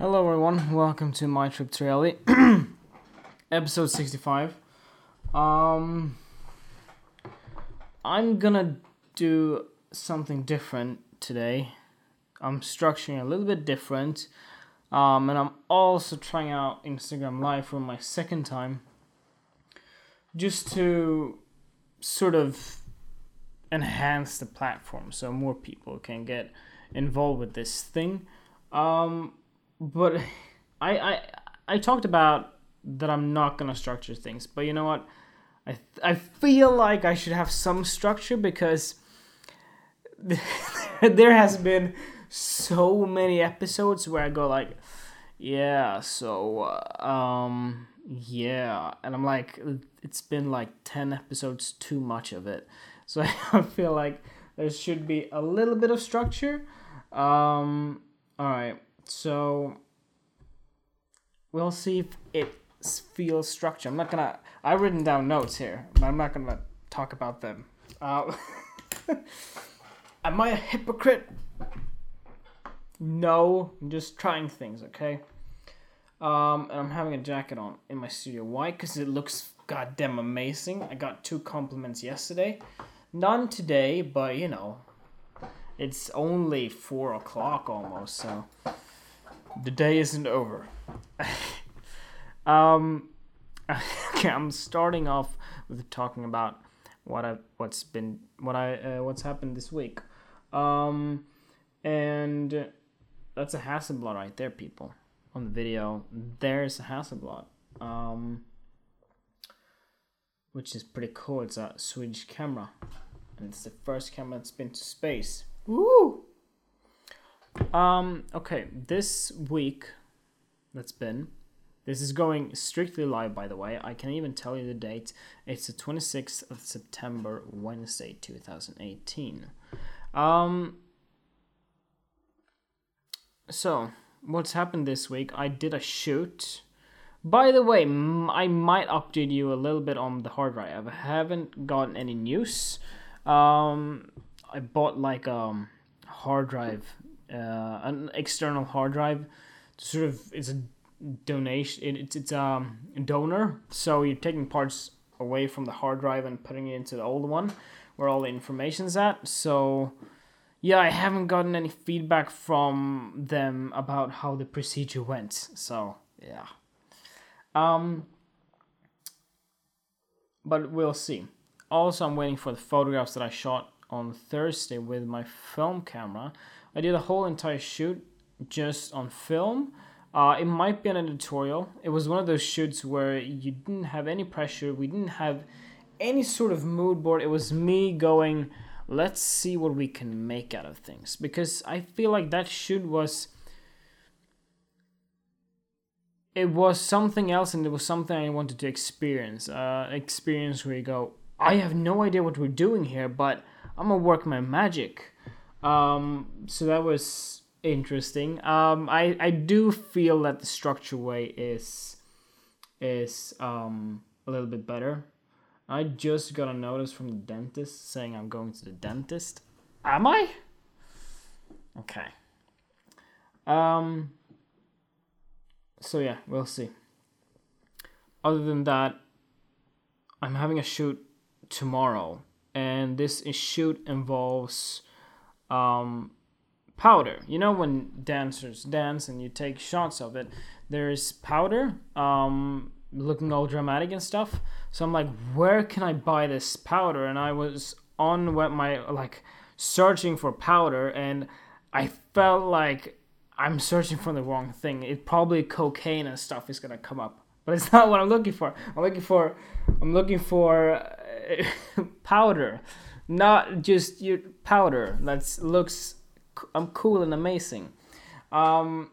Hello, everyone. Welcome to my trip to Raleigh, episode sixty-five. Um, I'm gonna do something different today. I'm structuring a little bit different, um, and I'm also trying out Instagram Live for my second time, just to sort of enhance the platform so more people can get involved with this thing. Um, but I I I talked about that I'm not gonna structure things, but you know what? I I feel like I should have some structure because there has been so many episodes where I go like, yeah, so uh, um yeah, and I'm like, it's been like ten episodes too much of it, so I feel like there should be a little bit of structure. Um, all right, so we'll see if it feels structured. I'm not gonna. I've written down notes here, but I'm not gonna talk about them. Uh, am I a hypocrite? No, I'm just trying things. Okay. Um, and I'm having a jacket on in my studio. Why? Because it looks goddamn amazing. I got two compliments yesterday. None today, but you know, it's only four o'clock almost, so the day isn't over. um, okay, I'm starting off with talking about what I what's been what I uh, what's happened this week. Um, and that's a Hasselblad right there, people. On the video, there's a Hasselblad. Um, which is pretty cool. It's a Swedish camera, and it's the first camera that's been to space. Woo! Um, okay, this week that's been. This is going strictly live, by the way. I can even tell you the date. It's the 26th of September, Wednesday, 2018. Um, so, what's happened this week? I did a shoot. By the way, I might update you a little bit on the hard drive. I haven't gotten any news. Um, I bought like a um, hard drive, uh, an external hard drive. Sort of, it's a donation. It, it's it's um, a donor. So you're taking parts away from the hard drive and putting it into the old one, where all the information's at. So yeah, I haven't gotten any feedback from them about how the procedure went. So yeah. Um, but we'll see. Also, I'm waiting for the photographs that I shot on Thursday with my film camera. I did a whole entire shoot just on film. Uh, it might be an editorial. It was one of those shoots where you didn't have any pressure. We didn't have any sort of mood board. It was me going, let's see what we can make out of things. Because I feel like that shoot was. It was something else, and it was something I wanted to experience. Uh, experience where you go, I have no idea what we're doing here, but I'm gonna work my magic. Um, so that was interesting. Um, I I do feel that the structure way is is um a little bit better. I just got a notice from the dentist saying I'm going to the dentist. Am I? Okay. Um. So yeah, we'll see. Other than that, I'm having a shoot tomorrow, and this shoot involves um, powder. You know when dancers dance and you take shots of it, there's powder, um, looking all dramatic and stuff. So I'm like, where can I buy this powder? And I was on what my like searching for powder, and I felt like I'm searching for the wrong thing. It probably cocaine and stuff is gonna come up, but it's not what I'm looking for. I'm looking for, I'm looking for uh, powder, not just your powder that looks I'm cool and amazing. Um,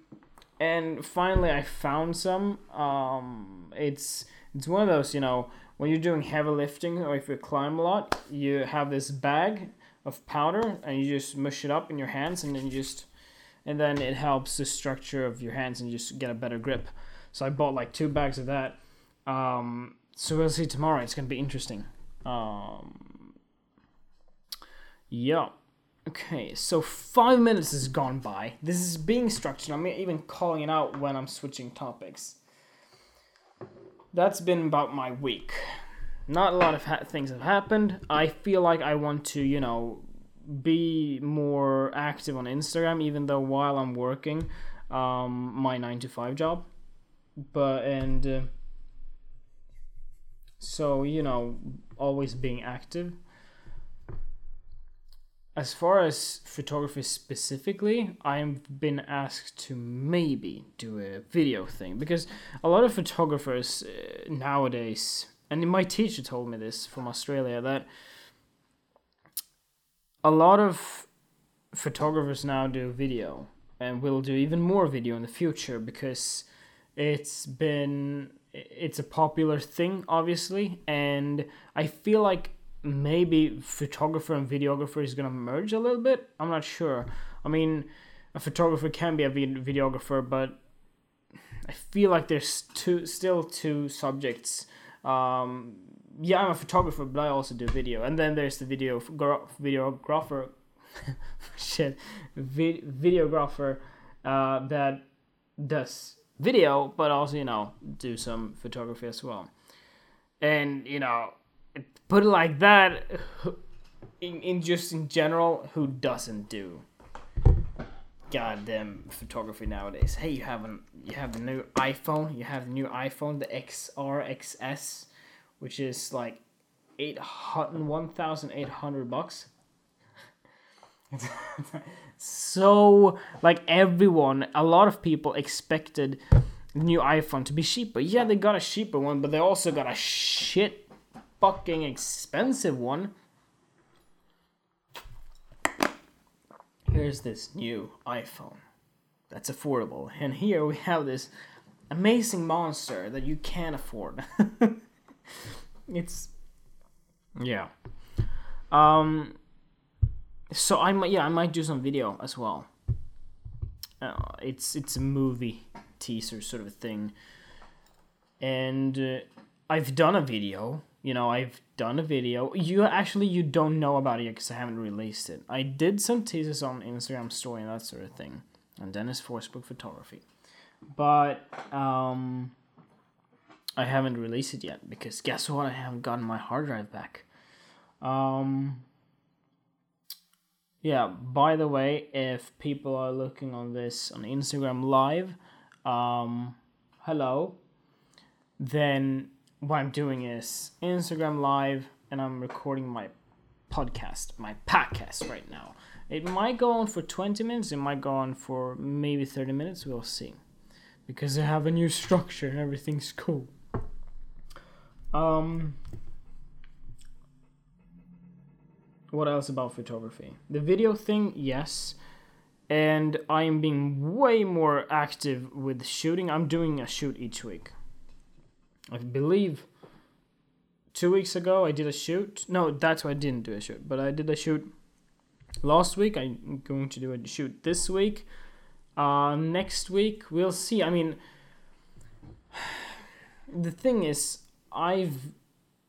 and finally, I found some. Um, it's it's one of those you know when you're doing heavy lifting or if you climb a lot, you have this bag of powder and you just mush it up in your hands and then you just and then it helps the structure of your hands and you just get a better grip. So I bought like two bags of that. Um, so we'll see tomorrow. It's gonna be interesting. Um, yeah. Okay, so five minutes has gone by. This is being structured. I'm even calling it out when I'm switching topics. That's been about my week. Not a lot of ha- things have happened. I feel like I want to, you know, be more active on Instagram, even though while I'm working um, my nine to five job. But and uh, so you know, always being active as far as photography specifically, I've been asked to maybe do a video thing because a lot of photographers uh, nowadays, and my teacher told me this from Australia, that a lot of photographers now do video and will do even more video in the future because it's been it's a popular thing obviously and i feel like maybe photographer and videographer is gonna merge a little bit. I'm not sure. I mean, a photographer can be a videographer, but I feel like there's two still two subjects. Um, yeah, I'm a photographer, but I also do video. And then there's the video videographer. shit, vi- videographer uh, that does video, but also you know do some photography as well. And you know, put it like that. In, in just in general who doesn't do goddamn photography nowadays? Hey you have an you have the new iphone you have the new iphone the xr xs which is like 800 1800 bucks. So like everyone a lot of people expected new iphone to be cheaper. Yeah they got a cheaper one but they also got a shit fucking expensive one. Here's this new iPhone that's affordable. And here we have this amazing monster that you can't afford. it's yeah. Um so I might yeah, I might do some video as well. Uh, it's it's a movie teaser sort of a thing. And uh, I've done a video you know i've done a video. You actually you don't know about it yet because i haven't released it. I did some teasers on instagram story and that sort of thing and dennis forsberg photography. But um i haven't released it yet because guess what? I haven't gotten my hard drive back. Um yeah by the way if people are looking on this on instagram live um hello then what I'm doing is Instagram Live, and I'm recording my podcast, my podcast right now. It might go on for 20 minutes, it might go on for maybe 30 minutes, we'll see. Because I have a new structure and everything's cool. Um, what else about photography? The video thing, yes. And I am being way more active with shooting. I'm doing a shoot each week. I believe two weeks ago I did a shoot. No, that's why I didn't do a shoot, but I did a shoot last week. I'm going to do a shoot this week. Uh, next week we'll see. I mean, the thing is, I've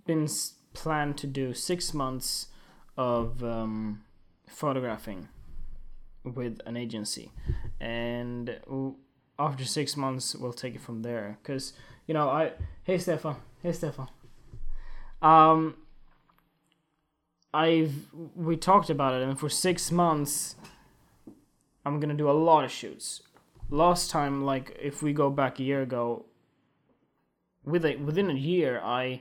been planned to do six months of um, photographing with an agency, and after six months we'll take it from there. Because you know, I hey Stefan, hey Stefan. Um, I've we talked about it, and for six months, I'm gonna do a lot of shoots. Last time, like if we go back a year ago, with a, within a year, I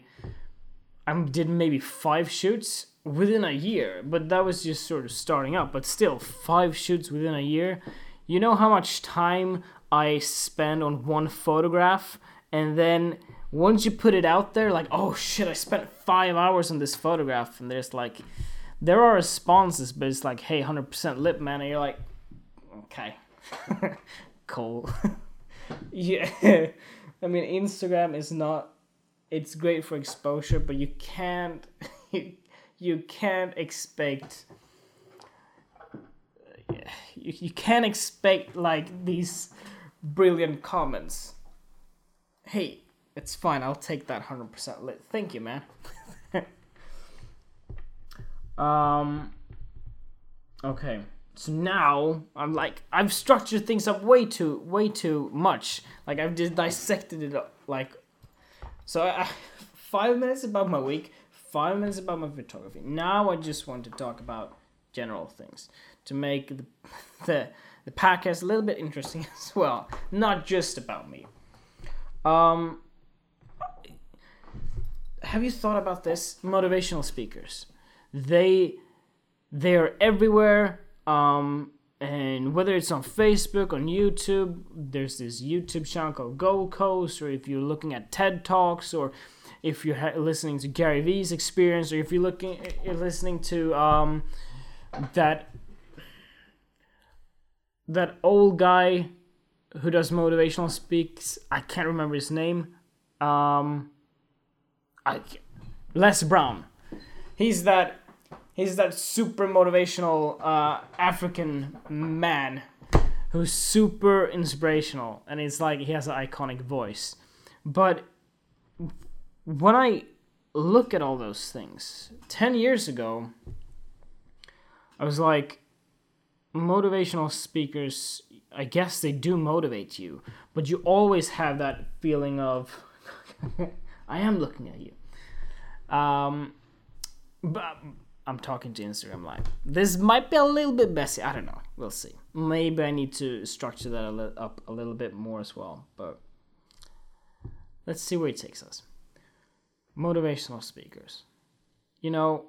I did maybe five shoots within a year, but that was just sort of starting up. But still, five shoots within a year. You know how much time I spend on one photograph and then once you put it out there like oh shit i spent five hours on this photograph. And there's like there are responses but it's like hey 100% lip man. And you're like okay. Cool. Yeah. I mean instagram is not it's great for exposure but you can't you, you can't expect you, you can't expect like these brilliant comments Hey, it's fine. I'll take that 100% lit. Thank you, man. um Okay. So now I'm like I've structured things up way too way too much. Like I've just dissected it up, like so I, five minutes about my week, five minutes about my photography. Now I just want to talk about general things to make the the, the podcast a little bit interesting as well, not just about me. Um, have you thought about this? Motivational speakers, they they are everywhere. Um, and whether it's on Facebook, on YouTube, there's this YouTube channel called Goalcast, or if you're looking at TED Talks, or if you're ha- listening to Gary Vee's experience, or if you're looking, you're listening to um, that that old guy who does motivational speaks. I can't remember his name. Um, I Les Brown. He's that he's that super motivational uh, African man who's super inspirational, and it's like he has an iconic voice. But when I look at all those things, ten years ago, I was like, motivational speakers. I guess they do motivate you, but you always have that feeling of, I am looking at you. Um, but I'm talking to Instagram Live. This might be a little bit messy. I don't know. We'll see. Maybe I need to structure that a li- up a little bit more as well. But let's see where it takes us. Motivational speakers. You know,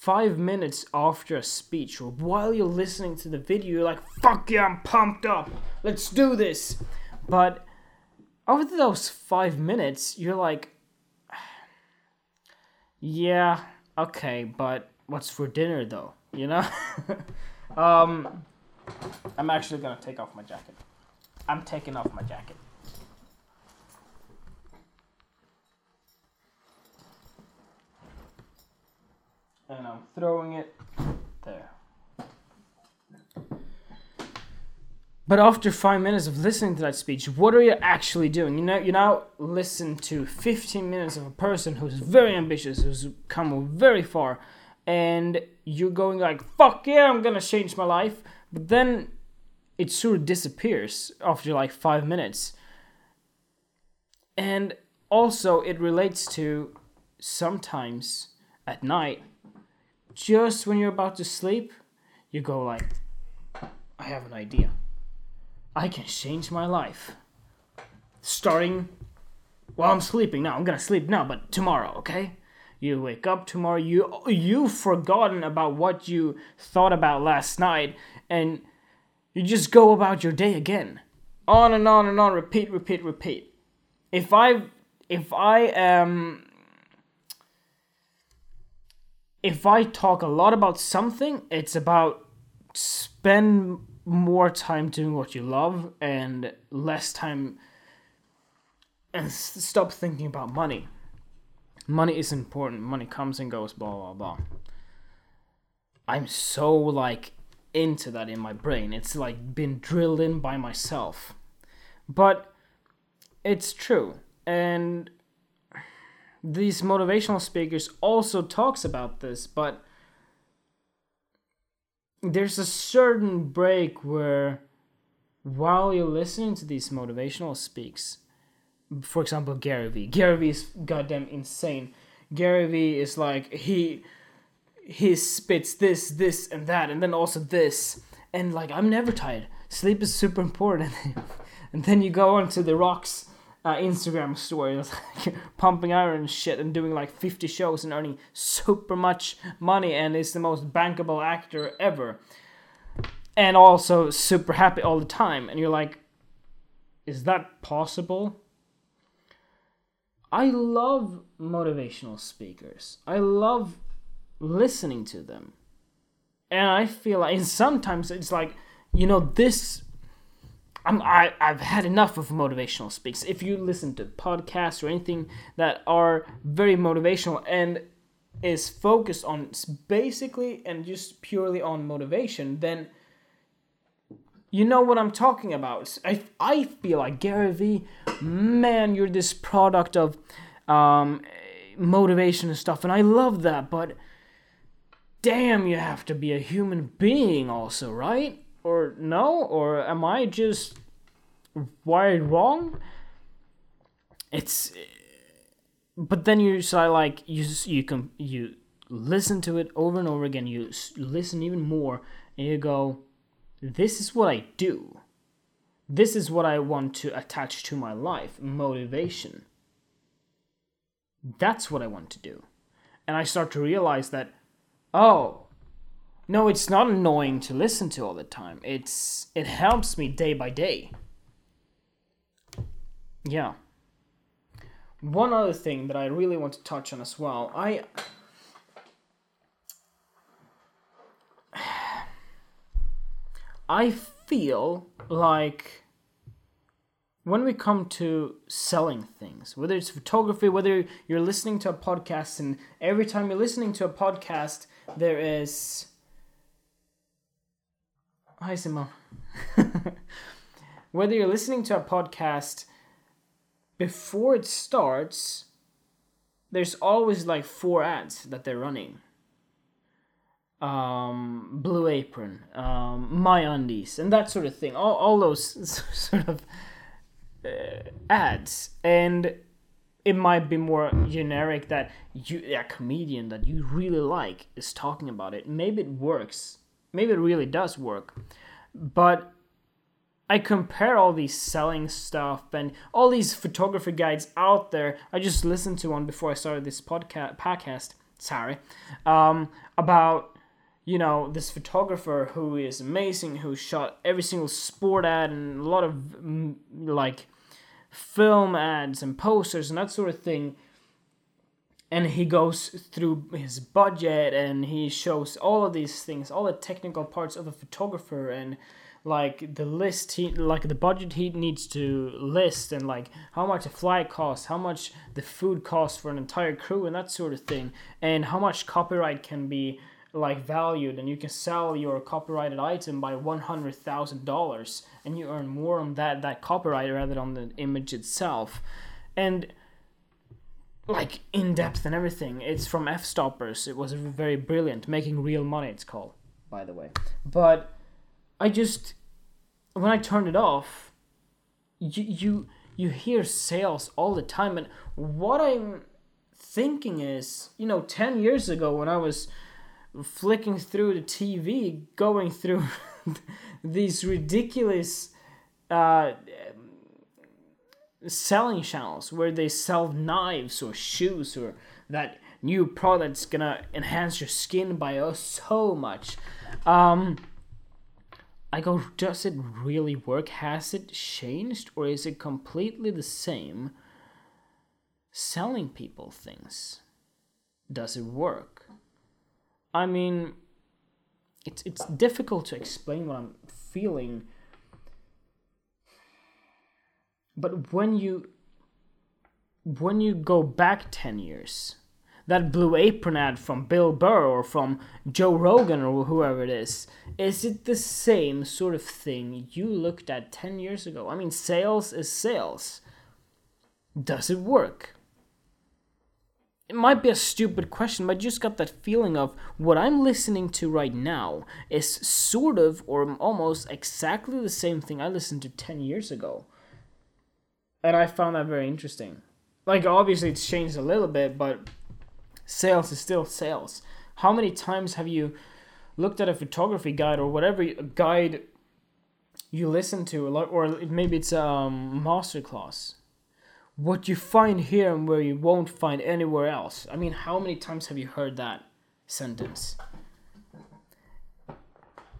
five minutes after a speech or while you're listening to the video, you're like, fuck yeah, I'm pumped up. Let's do this. But after those five minutes, you're like, yeah, okay, but what's for dinner though? You know? um, I'm actually gonna take off my jacket. I'm taking off my jacket. And I'm throwing it there. But after five minutes of listening to that speech, what are you actually doing? You know, you now listen to 15 minutes of a person who's very ambitious, who's come very far, and you're going like, "Fuck yeah, I'm gonna change my life." But then it sort of disappears after like five minutes. And also, it relates to sometimes at night, just when you're about to sleep, you go like, "I have an idea." I can change my life. Starting while I'm sleeping now. I'm gonna sleep now, but tomorrow, okay? You wake up tomorrow, you you've forgotten about what you thought about last night, and you just go about your day again. On and on and on, repeat, repeat, repeat. If I if I am if I talk a lot about something, it's about spend more time doing what you love and less time and stop thinking about money. Money is important. Money comes and goes, blah blah blah. I'm so like into that in my brain. It's like been drilled in by myself. But it's true. And these motivational speakers also talks about this, but there's a certain break where while you're listening to these motivational speaks for example gary vee. Gary vee is goddamn insane. Gary vee is like he he spits this this and that and then also this. And like i'm never tired. Sleep is super important. And then you go on to the Rock's uh, Instagram stories, like pumping iron shit, and doing like 50 shows and earning super much money, and is the most bankable actor ever, and also super happy all the time. And you're like, is that possible? I love motivational speakers. I love listening to them, and I feel like and sometimes it's like, you know, this I'm, I, I've had enough of motivational speaks. If you listen to podcasts or anything that are very motivational and is focused on basically and just purely on motivation, then you know what I'm talking about. I, I feel like Gary Vee, man, you're this product of um, motivation and stuff, and I love that, but damn, you have to be a human being also, right? Or no? Or am I just wired wrong? It's but then you so like you you can you listen to it over and over again you listen even more and you go this is what i do this is what i want to attach to my life motivation that's what i want to do and i start to realize that oh no it's not annoying to listen to all the time it's it helps me day by day yeah one other thing that I really want to touch on as well. I I feel like when we come to selling things, whether it's photography, whether you're listening to a podcast, and every time you're listening to a podcast, there is. Hi, Simon. whether you're listening to a podcast before it starts, there's always like four ads that they're running. Um, Blue Apron, um, MeUndies, and that sort of thing. All, all those sort of uh, ads, and it might be more generic that you a comedian that you really like is talking about it. Maybe it works. Maybe it really does work, but I compare all these selling stuff and all these photography guides out there. I just listened to one before I started this podcast. Podcast, sorry, um, about you know this photographer who is amazing, who shot every single sport ad and a lot of mm, like film ads and posters and that sort of thing. And he goes through his budget and he shows all of these things, all the technical parts of a photographer and like the list he like the budget he needs to list and like how much a flight costs how much the food costs for an entire crew and that sort of thing and how much copyright can be like valued. And you can sell your copyrighted item by $100000 and you earn more on that that copyright rather than on the image itself. And like in depth and everything. It's from Fstoppers it was very brilliant. Making real money it's called by the way. But I just when I turned it off, you you you hear sales all the time, and what I'm thinking is, you know, ten years ago when I was flicking through the TV, going through these ridiculous uh, selling channels where they sell knives or shoes or that new product's gonna enhance your skin by oh so much. Um, I go, does it really work? Has it changed? Or is it completely the same selling people things? Does it work? I mean, it's, it's difficult to explain what I'm feeling. But when you when you go back 10 years that blue apron ad from Bill Burr or from Joe Rogan or whoever it is, is it the same sort of thing you looked at 10 years ago? I mean, sales is sales. Does it work? It might be a stupid question, but I just got that feeling of what I'm listening to right now is sort of or almost exactly the same thing I listened to 10 years ago. And I found that very interesting. Like, obviously, it's changed a little bit, but sales is still sales. How many times have you looked at a photography guide or whatever guide you listen to, or maybe it's a um, masterclass? What you find here and where you won't find anywhere else. I mean, how many times have you heard that sentence?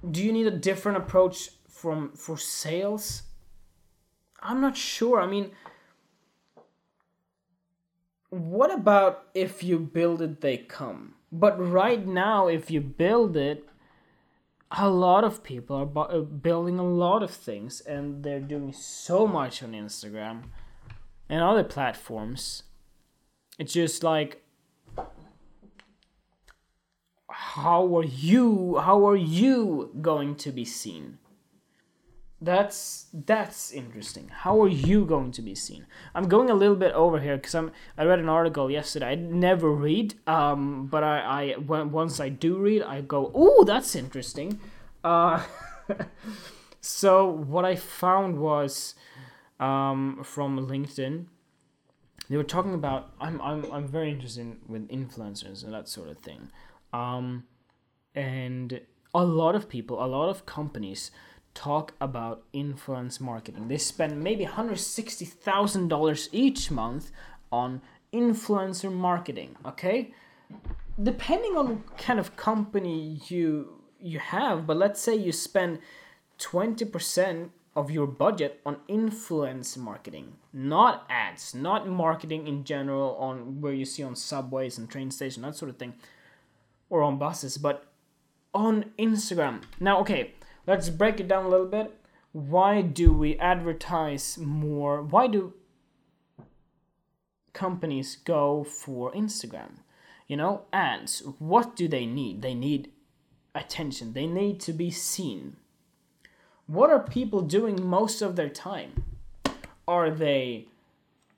Do you need a different approach from for sales? I'm not sure. I mean, what about if you build it, they come? But right now, if you build it, a lot of people are bu- uh, building a lot of things and they're doing so much on Instagram and other platforms. It's just like, how are you? How are you going to be seen? That's that's interesting. How are you going to be seen? I'm going a little bit over here because I'm. I read an article yesterday. I never read, um, but I, I when, once I do read, I go, oh, that's interesting. Uh, so what I found was, um, from LinkedIn, they were talking about. I'm I'm I'm very interested with influencers and that sort of thing, um, and a lot of people, a lot of companies talk about influence marketing. They spend maybe $160,000 each month on influencer marketing, okay? Depending on kind of company you you have, but let's say you spend 20% of your budget on influence marketing, not ads, not marketing in general on where you see on subways and train stations, that sort of thing, or on buses, but on Instagram. Now, okay, let's break it down a little bit. Why do we advertise more? Why do companies go for Instagram? You know, ads. What do they need? They need attention, they need to be seen. What are people doing most of their time? Are they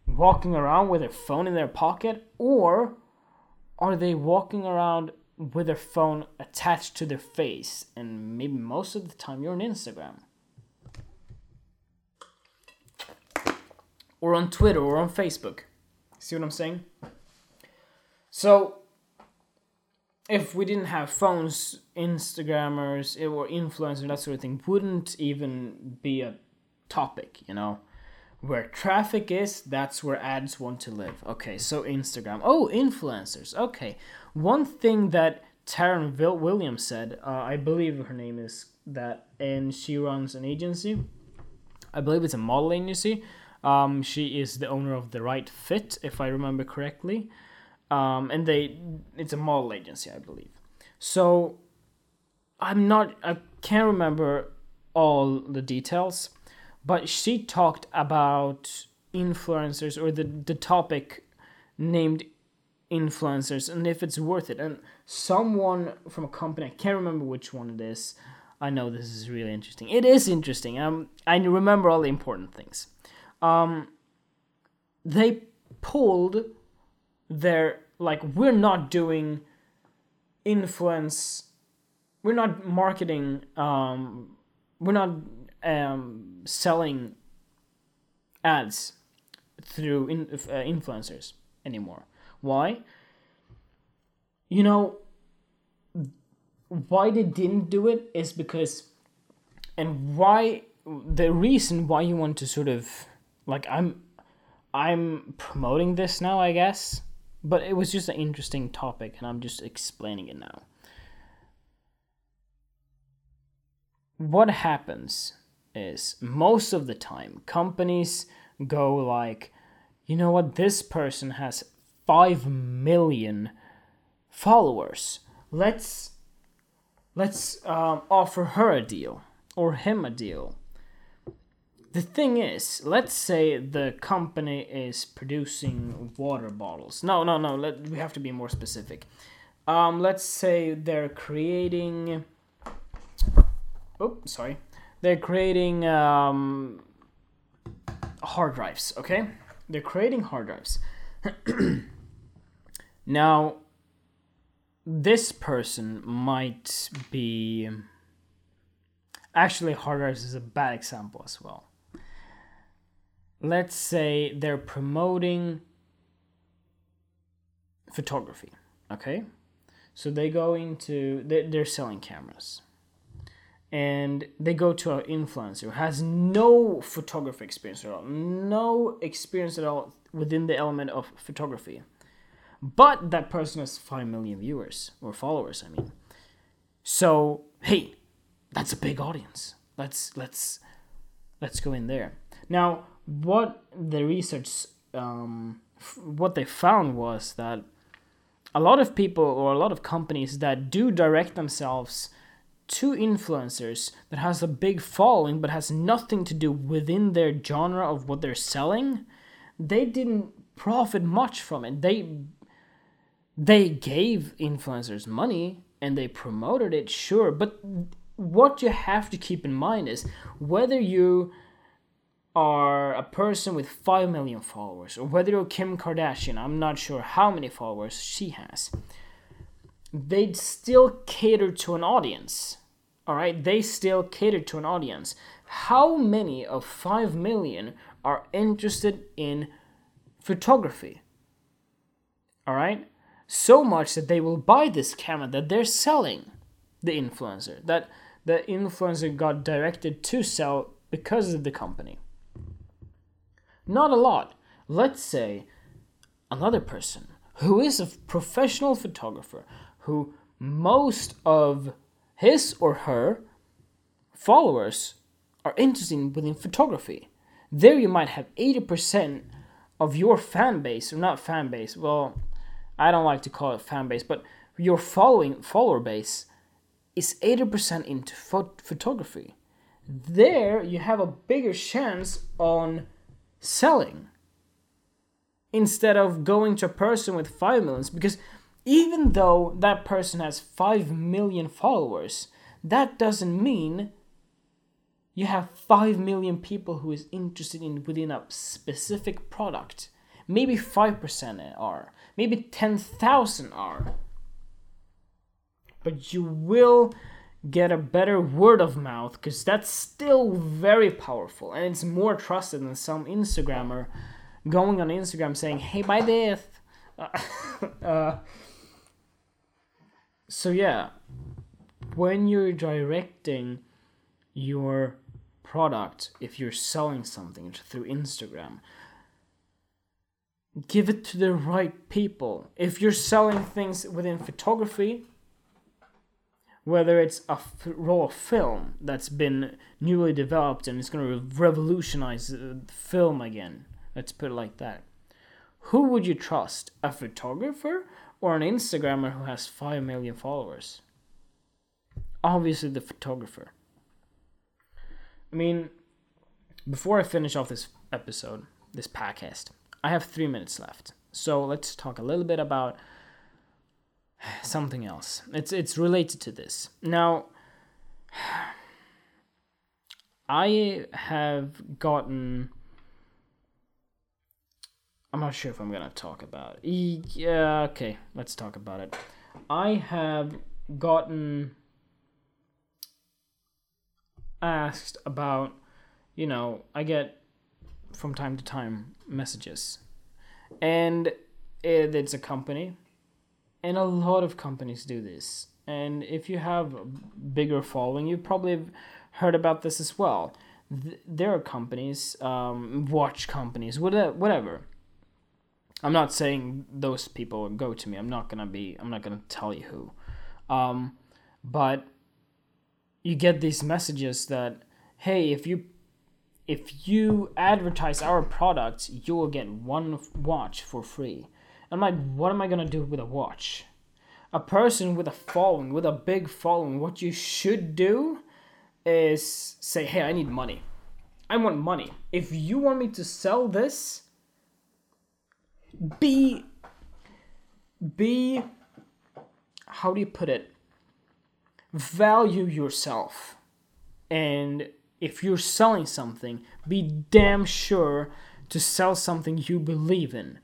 walking around with their phone in their pocket or are they walking around with their phone attached to their face, and maybe most of the time you're on Instagram. Or on Twitter or on Facebook. See what I'm saying? So, if we didn't have phones, Instagrammers eh, or influencers, that sort of thing wouldn't even be a topic, you know? Where traffic is, that's where ads want to live. Okay, so Instagram. Oh, influencers. Okay. One thing that Taryn Williams said, uh, I believe her name is that, and she runs an agency. I believe it's a model agency. Um, she is the owner of The Right Fit, if I remember correctly. Um, and they, it's a model agency, I believe. So, I'm not, I can't remember all the details, but she talked about influencers or the, the topic named influencers and if it's worth it. And someone from a company, I can't remember which one it is. I know this is really interesting. It is interesting. Um, I remember all the important things. Um, they pulled their like we're not doing influence. We're not marketing. Um, we're not um, selling ads through in, uh, influencers anymore. Why? You know, why they didn't do it is because, and why the reason why you want to sort of like I'm, I'm promoting this now, I guess, but it was just an interesting topic, and I'm just explaining it now. What happens is most of the time companies go like, you know what, this person has 5 million followers. Let's let's um, offer her a deal or him a deal. The thing is, let's say the company is producing water bottles. No, no, no. Let, we have to be more specific. Um, let's say they're creating. Oh, sorry. They're creating um, hard drives. Okay, they're creating hard drives. Now, this person might be. Actually, hard is a bad example as well. Let's say they're promoting photography, okay? So they go into, they're selling cameras. And they go to an influencer who has no photography experience at all, no experience at all within the element of photography but that person has 5 million viewers or followers, I mean. So, hey, that's a big audience. Let's let's let's go in there. Now, what the research um, f- what they found was that a lot of people or a lot of companies that do direct themselves to influencers that has a big following but has nothing to do within their genre of what they're selling, they didn't profit much from it. They they gave influencers money and they promoted it, sure, but what you have to keep in mind is whether you are a person with 5 million followers or whether you're Kim Kardashian, I'm not sure how many followers she has, they'd still cater to an audience. All right, they still cater to an audience. How many of 5 million are interested in photography? All right, so much that they will buy this camera that they're selling the influencer, that the influencer got directed to sell because of the company. Not a lot. Let's say another person who is a professional photographer who most of his or her followers are interested within photography. There you might have 80% of your fan base, or not fan base, well, I don't like to call it fan base, but your following follower base is 80% into photography. There you have a bigger chance on selling instead of going to a person with 5 millions because even though that person has 5 million followers that doesn't mean you have 5 million people who is interested in within a specific product maybe 5% are. Maybe 10,000 are. But you will get a better word of mouth because that's still very powerful and it's more trusted than some Instagrammer going on Instagram saying, "Hey, buy this." uh, so yeah, when you're directing your product, if you're selling something through Instagram, give it to the right people. If you're selling things within photography, whether it's a f- raw film that's been newly developed and it's going to revolutionize uh, film again. Let's put it like that. Who would you trust? A photographer or an Instagrammer who has 5 million followers? Obviously, the photographer. I mean, before I finish off this episode, this podcast, I have three minutes left. So let's talk a little bit about something else. It's it's related to this. Now I have gotten I'm not sure if I'm gonna talk about it. Yeah, okay, let's talk about it. I have gotten asked about, you know, I get from time to time messages, and it, it's a company and a lot of companies do this. And if you have a bigger following, you probably have heard about this as well. there are companies, um, watch companies, whatever. I'm not saying those people go to me. I'm not gonna be. I'm not gonna tell you who. Um, but you get these messages that, hey, if you if you advertise our products, you will get one watch for free. I'm like, what am I gonna do with a watch? A person with a following, with a big following, what you should do is say, hey, I need money. I want money. If you want me to sell this, be be how do you put it? Value yourself. And if you're selling something, be damn sure to sell something you believe in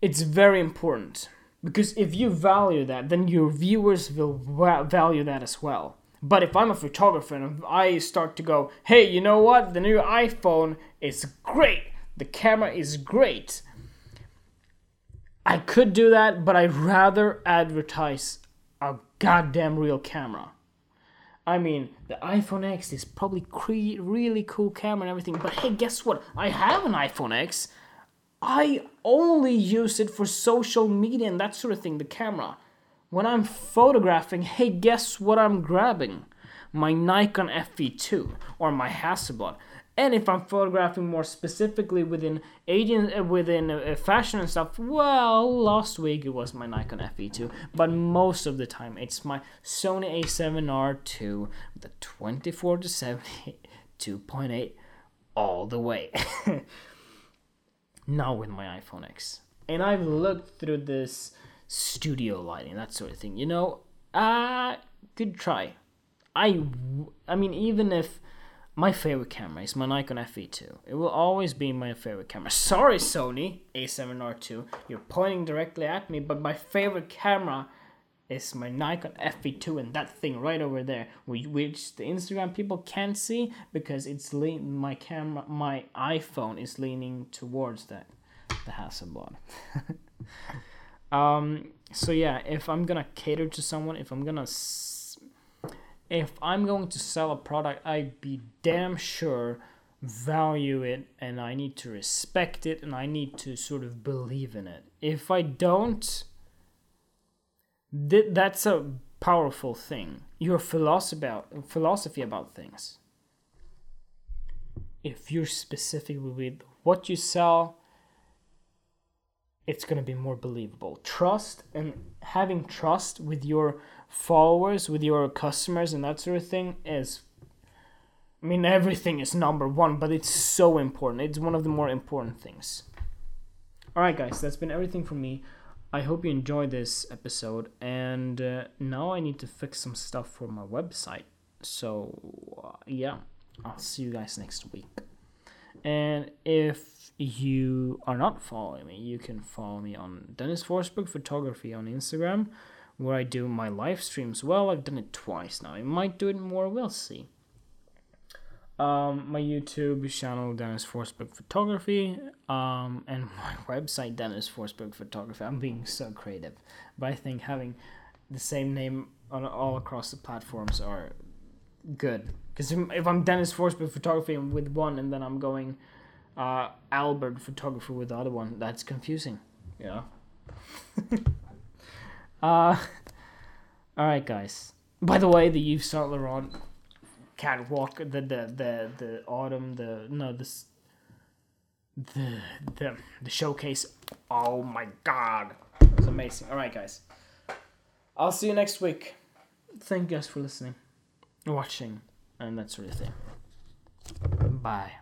it's very important because if you value that, then your viewers will value that as well. But if I'm a photographer and I start to go, hey, you know what? The new iPhone is great. The camera is great. I could do that, but I'd rather advertise a goddamn real camera. I mean, the iPhone X is probably cre- really cool camera and everything, but hey, guess what? I have an iPhone X. I only use it for social media and that sort of thing, the camera. When I'm photographing, hey, guess what I'm grabbing? My Nikon FE2 or my Hasselblad. And if I'm photographing more specifically within agent, uh, within uh, fashion and stuff, well, last week it was my Nikon FE2, but most of the time it's my Sony A7R2 with the 24 to 70 2.8 all the way. now with my iPhone X. And I've looked through this studio lighting, that sort of thing. You know, uh, good try. I, I mean, even if my favorite camera is my Nikon FE2, it will always be my favorite camera. Sorry, Sony A7R2, you're pointing directly at me, but my favorite camera is my Nikon FE2 and that thing right over there, which the Instagram people can't see because it's my camera, my iPhone is leaning towards that, the Hasselblad. um. So yeah, if I'm gonna cater to someone, if I'm gonna, s- if I'm going to sell a product, I'd be damn sure value it and I need to respect it and I need to sort of believe in it. If I don't th- that's a powerful thing. Your philosophy about philosophy about things. If you're specific with what you sell, it's gonna be more believable. Trust and having trust with your followers, with your customers, and that sort of thing is. I mean, everything is number one, but it's so important. It's one of the more important things. Alright, guys, that's been everything from me. I hope you enjoyed this episode, and uh, now I need to fix some stuff for my website. So, uh, yeah, I'll see you guys next week. And if you are not following me, you can follow me on Dennis Forsberg Photography on Instagram, where I do my live streams. Well, I've done it twice now. I might do it more, we'll see. Um, my YouTube channel, Dennis Forsberg Photography, um, and my website, Dennis Forsberg Photography. I'm being so creative, but I think having the same name on all across the platforms are good. Because if I'm Dennis Forsberg Photography with one, and then I'm going uh, Albert Photographer with the other one, that's confusing. Yeah. uh, all right, guys. By the way, the Yves Saint Laurent catwalk, the the the the autumn, the no this the the the showcase. Oh my god, it's amazing. All right, guys, I'll see you next week. Thank you guys for listening, watching, and that sort of thing. Bye.